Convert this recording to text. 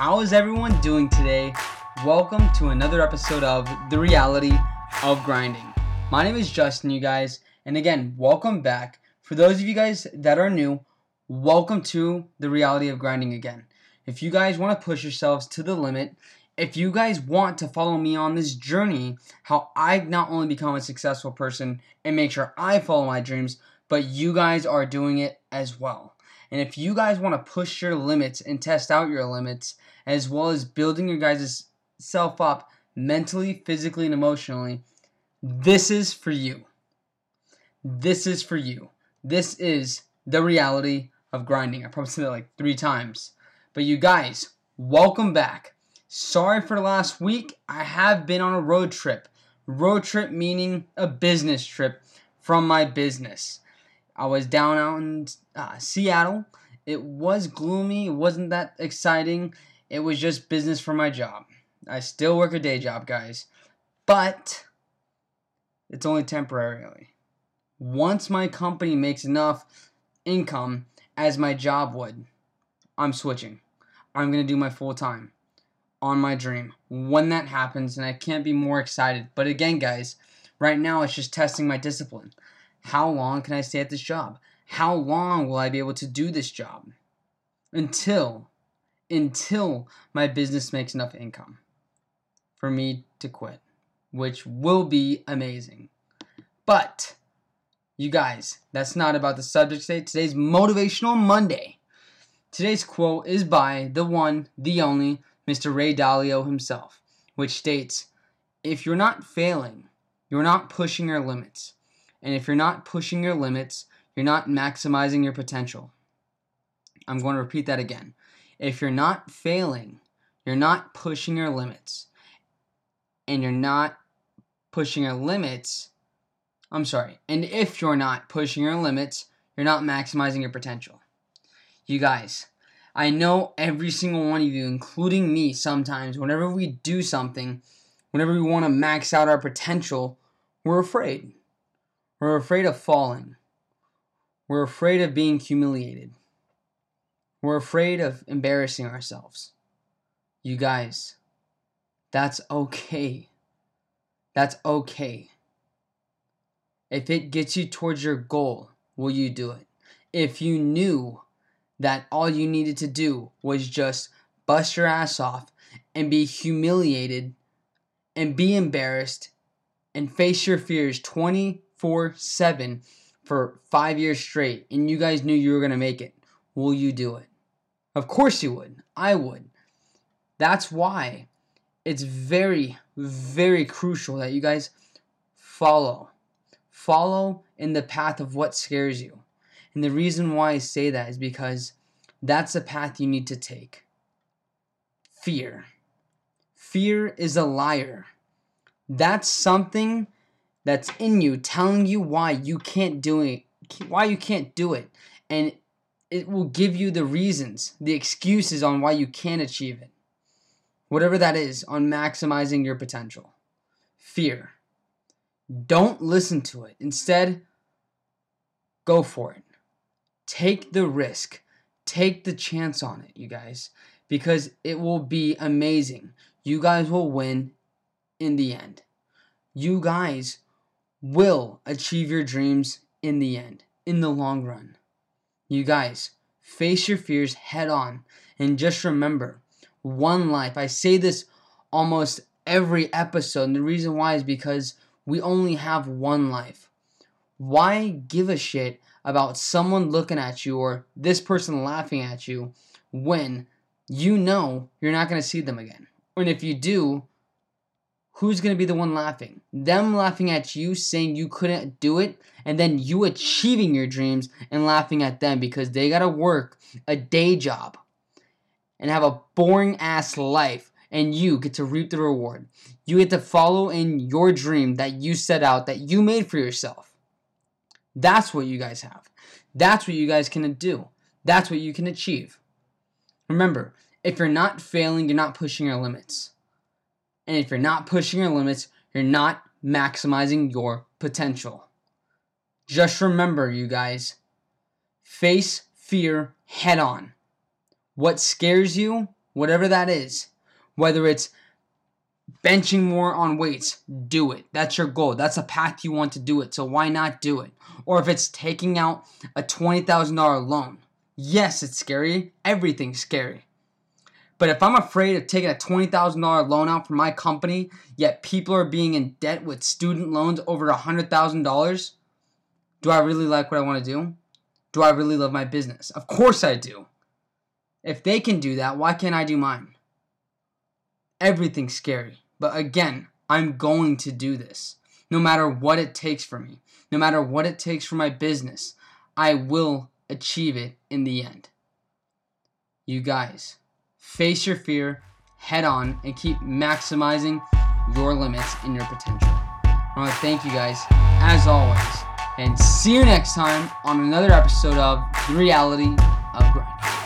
How is everyone doing today? Welcome to another episode of The Reality of Grinding. My name is Justin, you guys, and again, welcome back. For those of you guys that are new, welcome to The Reality of Grinding again. If you guys want to push yourselves to the limit, if you guys want to follow me on this journey, how I not only become a successful person and make sure I follow my dreams, but you guys are doing it as well. And if you guys want to push your limits and test out your limits, as well as building your guys' self up mentally, physically, and emotionally, this is for you. This is for you. This is the reality of grinding. I probably said that like three times. But you guys, welcome back. Sorry for last week. I have been on a road trip. Road trip meaning a business trip from my business. I was down out in uh, Seattle. It was gloomy. It wasn't that exciting. It was just business for my job. I still work a day job, guys. But it's only temporarily. Once my company makes enough income as my job would, I'm switching. I'm going to do my full time on my dream. When that happens, and I can't be more excited. But again, guys, right now it's just testing my discipline. How long can I stay at this job? How long will I be able to do this job? Until until my business makes enough income for me to quit, which will be amazing. But you guys, that's not about the subject today. Today's motivational Monday. Today's quote is by the one, the only, Mr. Ray Dalio himself, which states If you're not failing, you're not pushing your limits. And if you're not pushing your limits, you're not maximizing your potential. I'm going to repeat that again. If you're not failing, you're not pushing your limits. And you're not pushing your limits. I'm sorry. And if you're not pushing your limits, you're not maximizing your potential. You guys, I know every single one of you, including me, sometimes, whenever we do something, whenever we want to max out our potential, we're afraid. We're afraid of falling. We're afraid of being humiliated. We're afraid of embarrassing ourselves. You guys, that's okay. That's okay. If it gets you towards your goal, will you do it? If you knew that all you needed to do was just bust your ass off and be humiliated and be embarrassed and face your fears 24 7 for five years straight, and you guys knew you were to make it, will you do it? Of course you would. I would. That's why it's very, very crucial that you guys follow. Follow in the path of what scares you. And the reason why I say that is because that's the path you need to take. Fear. Fear is a liar. That's something that's in you telling you why you can't do it, why you can't do it. And it will give you the reasons, the excuses on why you can't achieve it. Whatever that is, on maximizing your potential. Fear. Don't listen to it. Instead, go for it. Take the risk. Take the chance on it, you guys, because it will be amazing. You guys will win in the end. You guys will achieve your dreams in the end, in the long run. You guys, face your fears head on and just remember one life. I say this almost every episode, and the reason why is because we only have one life. Why give a shit about someone looking at you or this person laughing at you when you know you're not going to see them again? And if you do, who's going to be the one laughing? Them laughing at you, saying you couldn't do it, and then you achieving your dreams and laughing at them because they got to work a day job and have a boring ass life, and you get to reap the reward. You get to follow in your dream that you set out, that you made for yourself. That's what you guys have. That's what you guys can do. That's what you can achieve. Remember, if you're not failing, you're not pushing your limits. And if you're not pushing your limits, you're not maximizing your potential. Just remember, you guys, face fear head on. What scares you whatever that is, whether it's benching more on weights, do it. That's your goal. That's a path you want to do it. So why not do it? Or if it's taking out a $20,000 loan, yes, it's scary. Everything's scary. But if I'm afraid of taking a $20,000 loan out for my company, yet people are being in debt with student loans over $100,000, do I really like what I want to do? Do I really love my business? Of course I do. If they can do that, why can't I do mine? Everything's scary. But again, I'm going to do this. No matter what it takes for me, no matter what it takes for my business, I will achieve it in the end. You guys, face your fear head on and keep maximizing your limits and your potential. I want to thank you guys, as always, and see you next time on another episode of The Reality of Grinding.